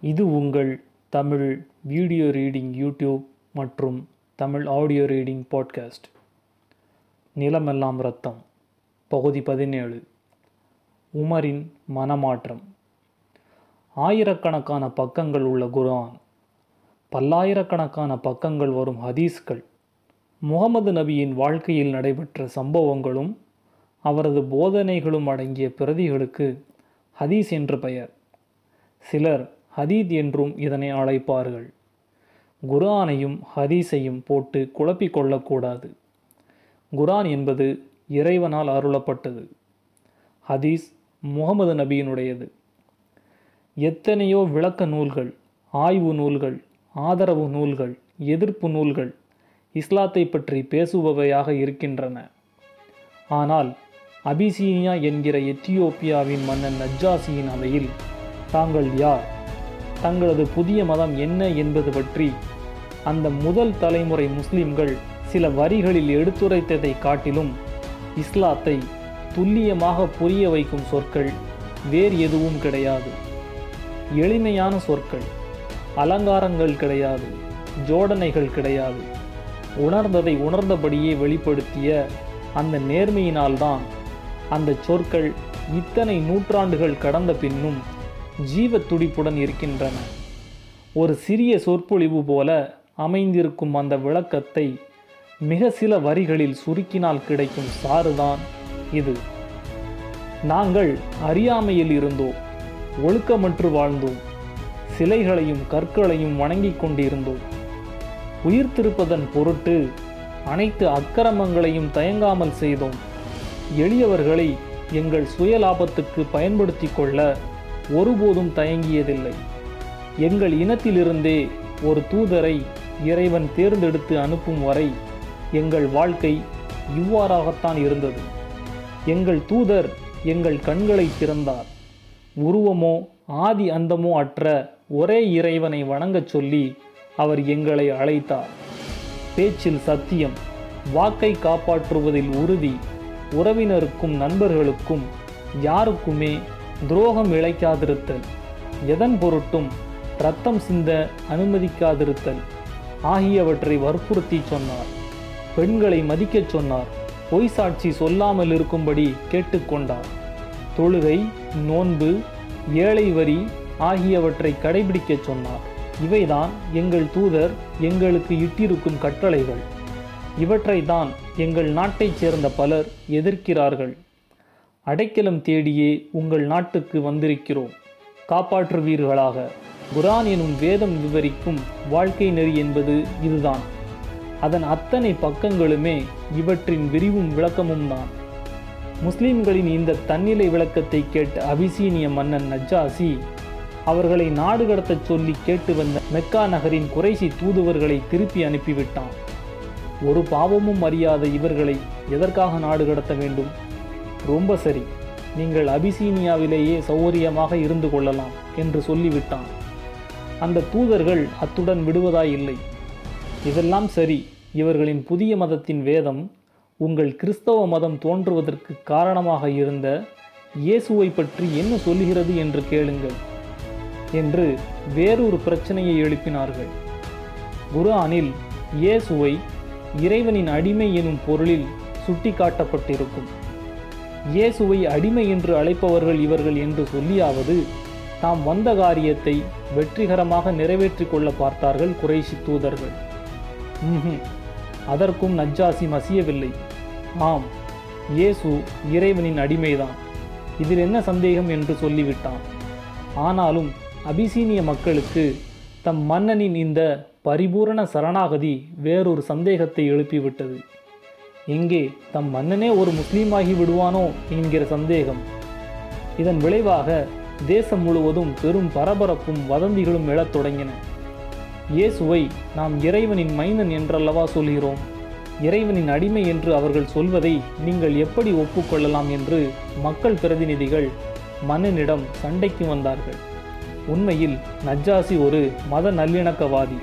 இது உங்கள் Tamil video reading YouTube மற்றும் தமிழ் ஆடியோ ரீடிங் பாட்காஸ்ட். நிலமெல்லாம் ரத்தம் பகுதி பதினேழு. உமரின் மனமாற்றம். ஆயிரக்கணக்கான பக்கங்கள் உள்ள குர்ஆன். பல்லாயிரக்கணக்கான பக்கங்கள் வரும் ஹதீஸ்கள். முகமது நபியின் வாழ்க்கையில் நடைபெற்ற சம்பவங்களும் அவரது போதனைகளும் அடங்கிய பிரதிகளுக்கு ஹதீஸ் என்று பெயர். சிலர் ஹதீத் என்றும் இதனை அழைப்பார்கள். குரானையும் ஹதீஸையும் போட்டு குழப்பிக் கொள்ளக்கூடாது. குரான் என்பது இறைவனால் அருளப்பட்டது. ஹதீஸ் முகமது நபியினுடையது. எத்தனையோ விளக்க நூல்கள் ஆய்வு நூல்கள் ஆதரவு நூல்கள் எதிர்ப்பு நூல்கள் இஸ்லாத்தை பற்றி பேசுபவையாக இருக்கின்றன. ஆனால் அபிசீனியா என்கிற எத்தியோப்பியாவின் மன்னன் நஜ்ஜாசியின் அவையில் தாங்கள் யார்? தங்களது புதிய மதம் என்ன என்பது பற்றி அந்த முதல் தலைமுறை முஸ்லிம்கள் சில வரிகளில் எடுத்துரைத்ததை காட்டிலும் இஸ்லாத்தை துல்லியமாக புரிய வைக்கும் சொற்கள் வேறு எதுவும் கிடையாது. எளிமையான சொற்கள் அலங்காரங்கள் கிடையாது ஜோடனைகள் கிடையாது. உணர்ந்ததை உணர்ந்தபடியே வெளிப்படுத்திய அந்த நேர்மையினால்தான் அந்த சொற்கள் இத்தனை நூற்றாண்டுகள் கடந்த பின்னும் ஜீவ துடிப்புடன் இருக்கின்றன. ஒரு சிறிய சொற்பொழிவு போல அமைந்திருக்கும் அந்த விளக்கத்தை மிக சில வரிகளில் சுருக்கினால் கிடைக்கும் சாறுதான் இது. நாங்கள் அறியாமையில் இருந்தோம் ஒழுக்கமற்று வாழ்ந்தோம் சிலைகளையும் கற்களையும் வணங்கிக் கொண்டிருந்தோம் உயிர்த்திருப்பதன் பொருட்டு அனைத்து அக்கிரமங்களையும் தயங்காமல் செய்தோம். எளியவர்களை எங்கள் சுய லாபத்துக்கு பயன்படுத்தி கொள்ள ஒருபோதும் தயங்கியதில்லை. எங்கள் இனத்திலிருந்தே ஒரு தூதரை இறைவன் தேர்ந்தெடுத்து அனுப்பும் வரை எங்கள் வாழ்க்கை இவ்வாறாகத்தான் இருந்தது. எங்கள் தூதர் எங்கள் கண்களை திறந்தார். உருவமோ ஆதி அந்தமோ அற்ற ஒரே இறைவனை வணங்கச் சொல்லி அவர் எங்களை அழைத்தார். பேச்சில் சத்தியம் வாக்கை காப்பாற்றுவதில் உறுதி உறவினருக்கும் நண்பர்களுக்கும் யாருக்குமே துரோகம் இழைக்காதிருத்தல். எதன் பொருட்டும் இரத்தம் சிந்த அனுமதிக்காதிருத்தல். ஆகியவற்றை வற்புறுத்தி சொன்னார். பெண்களை மதிக்கச் சொன்னார். பொய் சாட்சி சொல்லாமல் இருக்கும்படி கேட்டுக்கொண்டார் தொழுகை நோன்பு ஏழை வரி ஆகியவற்றை கடைபிடிக்கச் சொன்னார். இவைதான் எங்கள் தூதர் எங்களுக்கு இட்டிருக்கும் கட்டளைகள். இவற்றை தான் எங்கள் நாட்டைச் சேர்ந்த பலர் எதிர்க்கிறார்கள். அடைக்கலம் தேடியே உங்கள் நாட்டுக்கு வந்திருக்கிறோம். காப்பாற்றுவீர்களாக. குரான் எனும் வேதம் விவரிக்கும் வாழ்க்கை நெறி என்பது இதுதான். அதன் அத்தனை பக்கங்களுமே இவற்றின் விரிவும் விளக்கமும் தான். முஸ்லிம்களின் இந்த தன்னிலை விளக்கத்தை கேட்ட அபிசீனிய மன்னன் நஜ்ஜாசி அவர்களை நாடு கடத்தச் சொல்லி கேட்டு வந்த மெக்கா நகரின் குறைசி தூதுவர்களை திருப்பி அனுப்பிவிட்டான். ஒரு பாவமும் அறியாத இவர்களை எதற்காக நாடு கடத்த வேண்டும்? ரொம்ப சரி. நீங்கள் அபிசீனியாவிலேயே சௌகரியமாக இருந்து கொள்ளலாம் என்று சொல்லிவிட்டான். அந்த தூதர்கள் அத்துடன் விடுவதாயில்லை இதெல்லாம் சரி. இவர்களின் புதிய மதத்தின் வேதம் உங்கள் கிறிஸ்தவ மதம் தோன்றுவதற்கு காரணமாக இருந்த இயேசுவை பற்றி என்ன சொல்லுகிறது என்று கேளுங்கள் என்று வேறொரு பிரச்சனையை எழுப்பினார்கள். குர்ஆனில் இயேசுவை இறைவனின் அடிமை எனும் பொருளில் சுட்டிக்காட்டப்பட்டிருக்கும். இயேசுவை அடிமை என்று அழைப்பவர்கள் இவர்கள் என்று சொல்லியாவது தாம் வந்த காரியத்தை வெற்றிகரமாக நிறைவேற்றிக் கொள்ள பார்த்தார்கள் குறைசி தூதர்கள். அதற்கும் நஜ்ஜாசி மசியவில்லை. ஆம் இயேசு இறைவனின் அடிமைதான். இதில் என்ன சந்தேகம் என்று சொல்லிவிட்டான். ஆனாலும் அபிசீனிய மக்களுக்கு தம் மன்னனின் இந்த பரிபூரண சரணாகதி வேறொரு சந்தேகத்தை எழுப்பிவிட்டது. இங்கே தம் மன்னனே ஒரு முஸ்லீமாகி விடுவானோ என்கிற சந்தேகம். இதன் விளைவாக தேசம் முழுவதும் பெரும் பரபரப்பும் வதந்திகளும் எழத் தொடங்கின. இயேசுவை நாம் இறைவனின் மைந்தன் என்றல்லவா சொல்கிறோம்? இறைவனின் அடிமை என்று அவர்கள் சொல்வதை நீங்கள் எப்படி ஒப்புக்கொள்ளலாம் என்று மக்கள் பிரதிநிதிகள் மன்னனிடம் சண்டைக்கு வந்தார்கள். உண்மையில் நஜ்ஜாசி ஒரு மத நல்லிணக்கவாதி.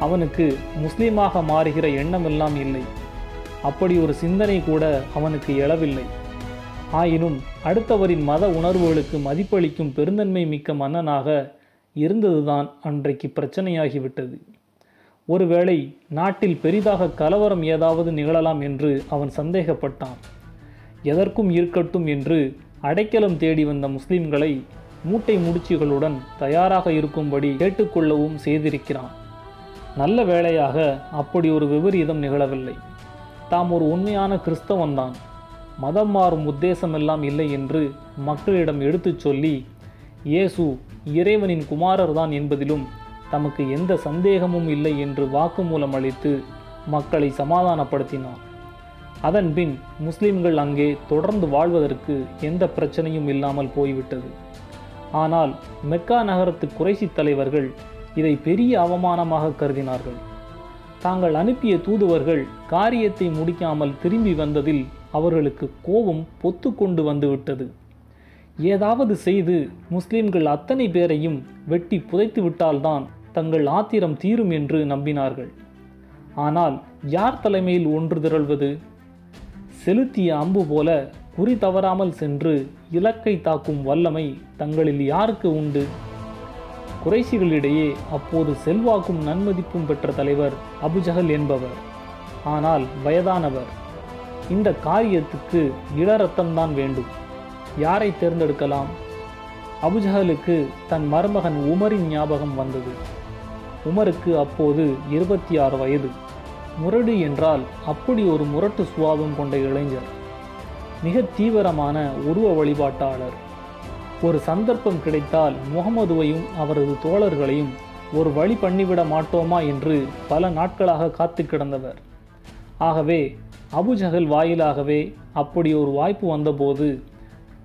அவனுக்கு முஸ்லீமாக மாறுகிற எண்ணமெல்லாம் இல்லை. அப்படி ஒரு சிந்தனை கூட அவனுக்கு எழவில்லை. ஆயினும் அடுத்தவரின் மத உணர்வுகளுக்கு மதிப்பளிக்கும் பெருந்தன்மை மிக்க மன்னனாக இருந்ததுதான் அன்றைக்கு பிரச்சனையாகிவிட்டது. ஒருவேளை நாட்டில் பெரிதாக கலவரம் ஏதாவது நிகழலாம் என்று அவன் சந்தேகப்பட்டான். எதற்கும் இருக்கட்டும் என்று அடைக்கலம் தேடி வந்த முஸ்லிம்களை மூட்டை முடிச்சுகளுடன் தயாராக இருக்கும்படி கேட்டுக்கொள்ளவும் செய்திருக்கிறான். நல்ல வேளையாக அப்படி ஒரு விபரீதம் நிகழவில்லை. தாம் ஒரு உண்மையான கிறிஸ்தவன்தான். மதம் மாறும் உத்தேசமெல்லாம் இல்லை என்று மக்களிடம் எடுத்துச் சொல்லி இயேசு இறைவனின் குமாரர்தான் என்பதிலும் தமக்கு எந்த சந்தேகமும் இல்லை என்று வாக்குமூலம் அளித்து மக்களை சமாதானப்படுத்தினார். அதன்பின் முஸ்லிம்கள் அங்கே தொடர்ந்து வாழ்வதற்கு எந்த பிரச்சனையும் இல்லாமல் போய்விட்டது. ஆனால் மெக்கா நகரத்து குறைசி தலைவர்கள் இதை பெரிய அவமானமாக கருதினார்கள். தாங்கள் அனுப்பிய தூதுவர்கள் காரியத்தை முடிக்காமல் திரும்பி வந்ததில் அவர்களுக்கு கோபம் பொத்து கொண்டு வந்துவிட்டது. ஏதாவது செய்து முஸ்லிம்கள் அத்தனை பேரையும் வெட்டி புதைத்து விட்டால்தான் தங்கள் ஆத்திரம் தீரும் என்று நம்பினார்கள். ஆனால் யார் தலைமையில் ஒன்று திரள்வது? செலுத்திய அம்பு போல குறி தவறாமல் சென்று இலக்கை தாக்கும் வல்லமை தங்களில் யாருக்கு உண்டு? குறைசிகளிடையே அப்போது செல்வாக்கும் நன்மதிப்பும் பெற்ற தலைவர் அபுஜஹல் என்பவர். ஆனால் வயதானவர். இந்த காரியத்துக்கு இளரத்தம்தான் வேண்டும். யாரை தேர்ந்தெடுக்கலாம்? அபுஜகலுக்கு தன் மருமகன் உமரின் ஞாபகம் வந்தது. உமருக்கு அப்போது இருபத்தி ஆறு வயது. முரடு என்றால் அப்படி ஒரு முரட்டு சுவாபம் கொண்ட இளைஞர். மிக தீவிரமான உருவ வழிபாட்டாளர். ஒரு சந்தர்ப்பம் கிடைத்தால் முகமதுவையும் அவரது தோழர்களையும் ஒரு வழி பண்ணிவிட மாட்டோமா என்று பல நாட்களாக காத்து கிடந்தவர். ஆகவே அபுஜகல் வாயிலாகவே அப்படி ஒரு வாய்ப்பு வந்தபோது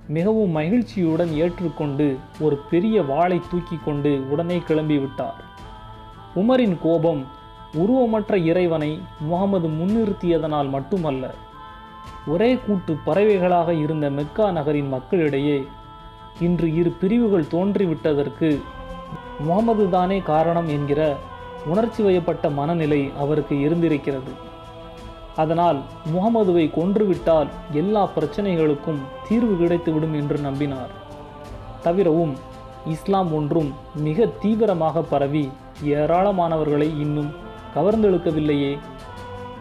மிகவும் மகிழ்ச்சியுடன் ஏற்றுக்கொண்டு ஒரு பெரிய வாளை தூக்கி கொண்டு உடனே கிளம்பிவிட்டார் உமரின் கோபம் உருவமற்ற இறைவனை முகமது முன்னிறுத்தியதனால் மட்டுமல்ல ஒரே கூட்டு பறவைகளாக இருந்த மெக்கா நகரின் மக்களிடையே இன்று இரு பிரிவுகள் தோன்றிவிட்டதற்கு முகமது தானே காரணம் என்கிற உணர்ச்சி வயப்பட்ட மனநிலை அவருக்கு இருந்திருக்கிறது. அதனால் முகமதுவை கொன்றுவிட்டால் எல்லா பிரச்சனைகளுக்கும் தீர்வு கிடைத்துவிடும் என்று நம்பினார். தவிரவும் இஸ்லாம் ஒன்றும் மிக தீவிரமாக பரவி ஏராளமானவர்களை இன்னும் கவர்ந்தெழுக்கவில்லையே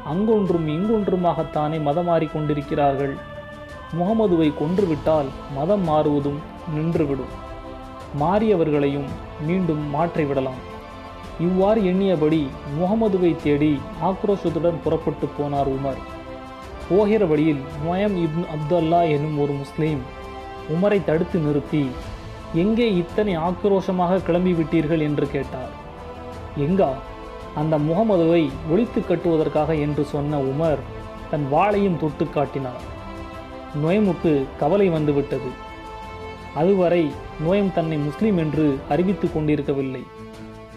அங்கொன்றும் இங்கொன்றுமாகத்தானே மதம் மாறிக்கொண்டிருக்கிறார்கள் முகமதுவை கொன்றுவிட்டால் மதம் மாறுவதும் நின்றுவிடும். மாறியவர்களையும் மீண்டும் மாற்றிவிடலாம். இவ்வாறு எண்ணியபடி முகமதுவை தேடி ஆக்ரோஷத்துடன் புறப்பட்டு போனார் உமர். போகிற வழியில் நொயம் இப்னு அப்துல்லா எனும் ஒரு முஸ்லீம் உமரை தடுத்து நிறுத்தி எங்கே இத்தனை ஆக்ரோஷமாக கிளம்பி விட்டீர்கள் என்று கேட்டார். எங்கா? அந்த முகமதுவை ஒழித்து கட்டுவதற்காக? என்று சொன்ன உமர் தன் வாளையும் தொட்டு காட்டினார். நொயமுக்கு கவலை வந்துவிட்டது. அதுவரை நோயம் தன்னை முஸ்லீம் என்று அறிவித்து கொண்டிருக்கவில்லை.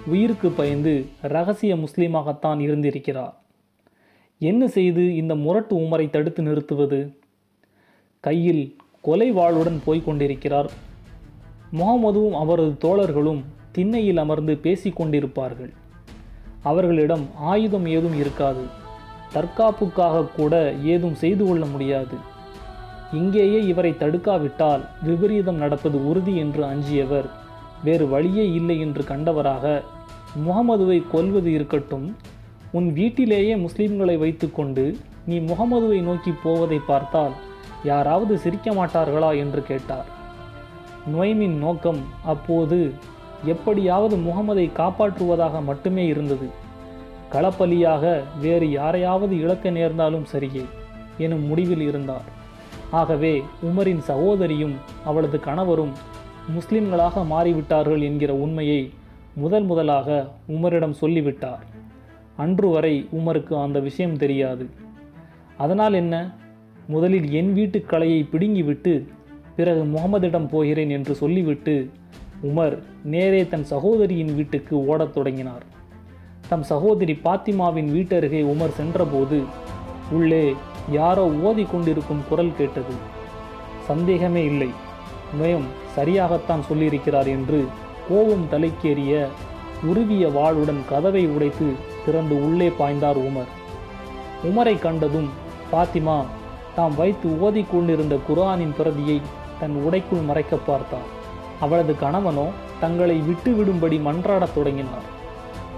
உயிருக்கு பயந்து ரகசிய முஸ்லீமாகத்தான் இருந்திருக்கிறார். என்ன செய்து இந்த முரட்டு உமரை தடுத்து நிறுத்துவது? கையில் கொலை வாளுடன் போய்க் கொண்டிருக்கிறார். முகமதுவும் அவரது தோழர்களும் திண்ணையில் அமர்ந்து பேசிக்கொண்டிருப்பார்கள் அவர்களிடம் ஆயுதம் ஏதும் இருக்காது. தற்காப்புக்காக கூட ஏதும் செய்து கொள்ள முடியாது. இங்கேயே இவரை தடுக்காவிட்டால் விபரீதம் நடப்பது உறுதி என்று அஞ்சியவர். வேறு வழியே இல்லை என்று கண்டவராக முகமதுவை கொல்வது இருக்கட்டும். உன் வீட்டிலேயே முஸ்லிம்களை வைத்துக்கொண்டு நீ முகமதுவை நோக்கி போவதை பார்த்தால் யாராவது சிரிக்க மாட்டார்களா? என்று கேட்டார். நொய்மின் நோக்கம் அப்போது எப்படியாவது முகமதை காப்பாற்றுவதாக மட்டுமே இருந்தது. களப்பலியாக வேறு யாரையாவது இழக்க நேர்ந்தாலும் சரியே எனும் முடிவில் இருந்தார். ஆகவே உமரின் சகோதரியும் அவளது கணவரும் முஸ்லிம்களாக மாறிவிட்டார்கள் என்கிற உண்மையை முதல் முதலாக உமரிடம் சொல்லிவிட்டார். அன்று வரை உமருக்கு அந்த விஷயம் தெரியாது. அதனால் என்ன? முதலில் என் வீட்டு கலையை பிடுங்கிவிட்டு பிறகு முகமதிடம் போகிறேன் என்று சொல்லிவிட்டு உமர் நேரே தன் சகோதரியின் வீட்டுக்கு ஓடத் தொடங்கினார். தம் சகோதரி பாத்திமாவின் வீட்டருகே உமர் சென்றபோது உள்ளே யாரோ ஓதி கொண்டிருக்கும் குரல் கேட்டது. சந்தேகமே இல்லை. மேம் சரியாகத்தான் சொல்லியிருக்கிறார் என்று கோபம் தலைக்கேறிய உருவிய வாளுடன் கதவை உடைத்து திறந்து உள்ளே பாய்ந்தார் உமர். உமரை கண்டதும் பாத்திமா தாம் வைத்து ஓதிக் கொண்டிருந்த குரானின் பிரதியை தன் உடைக்குள் மறைக்க பார்த்தார். அவளது கணவனோ தங்களை விட்டுவிடும்படி மன்றாடத் தொடங்கினார்.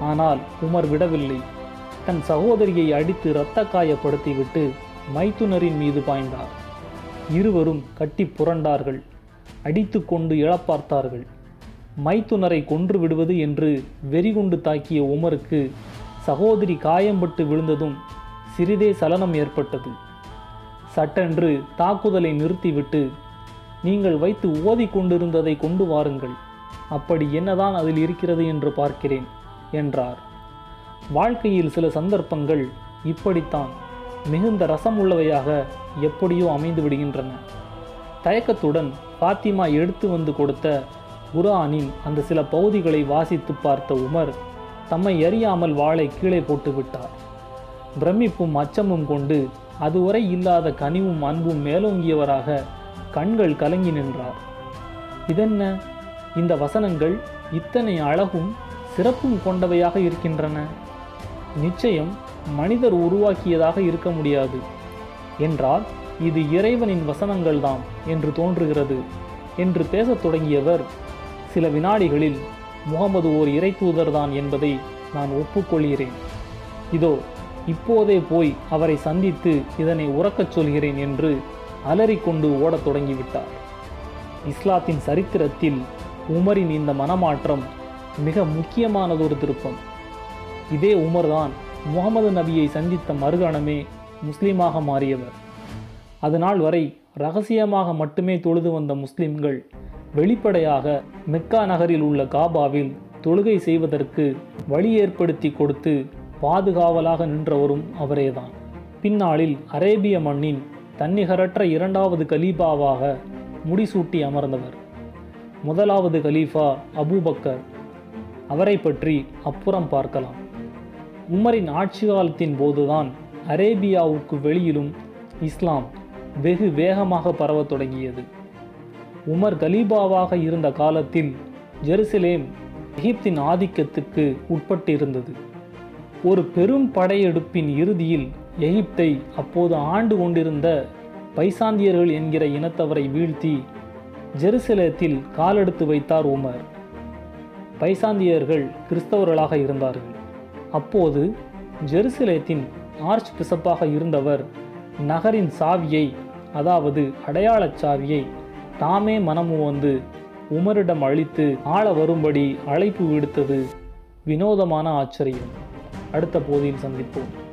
ஆனால் உமர் விடவில்லை. தன் சகோதரியை அடித்து இரத்த காயப்படுத்திவிட்டு மைத்துனரின் மீது பாய்ந்தார். இருவரும் கட்டி புரண்டார்கள். அடித்து கொண்டு இழப்பார்த்தார்கள். மைத்துனரை கொன்று விடுவது என்று வெறிகுண்டு தாக்கிய உமருக்கு சகோதரி காயம்பட்டு விழுந்ததும் சிறிதே சலனம் ஏற்பட்டது. சட்டென்று தாக்குதலை நிறுத்திவிட்டு நீங்கள் வைத்து ஓதி கொண்டிருந்ததை கொண்டு வாருங்கள். அப்படி என்னதான் அதில் இருக்கிறது என்று பார்க்கிறேன் என்றார். வாழ்க்கையில் சில சந்தர்ப்பங்கள் இப்படித்தான். மிகுந்த ரசம் உள்ளவையாக எப்படியோ அமைந்து விடுகின்றன. தயக்கத்துடன் பாத்திமா எடுத்து வந்து கொடுத்த குரானின் அந்த சில பகுதிகளை வாசித்து பார்த்த உமர் தம்மை அறியாமல் வாளை கீழே போட்டு விட்டார் பிரமிப்பும் அச்சமும் கொண்டு அதுவரை இல்லாத கனிவும் அன்பும் மேலோங்கியவராக கண்கள் கலங்கி நின்றார். இதென்ன? இந்த வசனங்கள் இத்தனை அழகும் சிறப்பும் கொண்டவையாக இருக்கின்றன. நிச்சயம் மனிதர் உருவாக்கியதாக இருக்க முடியாது. என்றால் இது இறைவனின் வசனங்கள்தான் என்று தோன்றுகிறது என்று பேசத் தொடங்கியவர். சில வினாடிகளில் முகமது ஓர் இறை தூதர்தான் என்பதை நான் ஒப்புக்கொள்கிறேன். இதோ இப்போதே போய் அவரை சந்தித்து இதனை உறக்கச் சொல்கிறேன் என்று அலறிக்கொண்டு ஓடத் தொடங்கிவிட்டார். இஸ்லாத்தின் சரித்திரத்தில் உமரின் இந்த மனமாற்றம் மிக முக்கியமானதொரு திருப்பம். இதே உமர்தான் முகமது நபியை சந்தித்த மறுகணமே முஸ்லீமாக மாறியவர். அதனால் வரை ரகசியமாக மட்டுமே தொழுது வந்த முஸ்லிம்கள் வெளிப்படையாக மெக்கா நகரில் உள்ள காபாவில் தொழுகை செய்வதற்கு வழி ஏற்படுத்தி கொடுத்து பாதுகாவலாக நின்றவரும் அவரேதான். பின்னாளில் அரேபிய மண்ணின் தன்னிகரற்ற இரண்டாவது கலீபாவாக முடிசூட்டி அமர்ந்தவர். முதலாவது கலீஃபா அபூபக்கர். அவரை பற்றி அப்புறம் பார்க்கலாம். உமரின் ஆட்சி காலத்தின் போதுதான் அரேபியாவுக்கு வெளியிலும் இஸ்லாம் வெகு வேகமாக பரவத் தொடங்கியது. உமர் கலீபாவாக இருந்த காலத்தில் ஜெருசலேம் எகிப்தின் ஆதிக்கத்துக்கு உட்பட்டிருந்தது. ஒரு பெரும் படையெடுப்பின் இறுதியில் எகிப்தை அப்போது ஆண்டு கொண்டிருந்த பைசாந்தியர்கள் என்கிற இனத்தவரை வீழ்த்தி ஜெருசலேத்தில் காலெடுத்து வைத்தார் உமர். பைசாந்தியர்கள் கிறிஸ்தவர்களாக இருந்தார்கள். அப்போது ஜெருசலேத்தின் ஆர்ச் பிசப்பாக இருந்தவர் நகரின் சாவியை அதாவது அடையாளச் சாவியை தாமே மனமுவந்து உமரிடம் அழித்து ஆள வரும்படி அழைப்பு விடுத்தது. வினோதமான ஆச்சரியம். அடுத்த போதியில் சந்திப்போம்.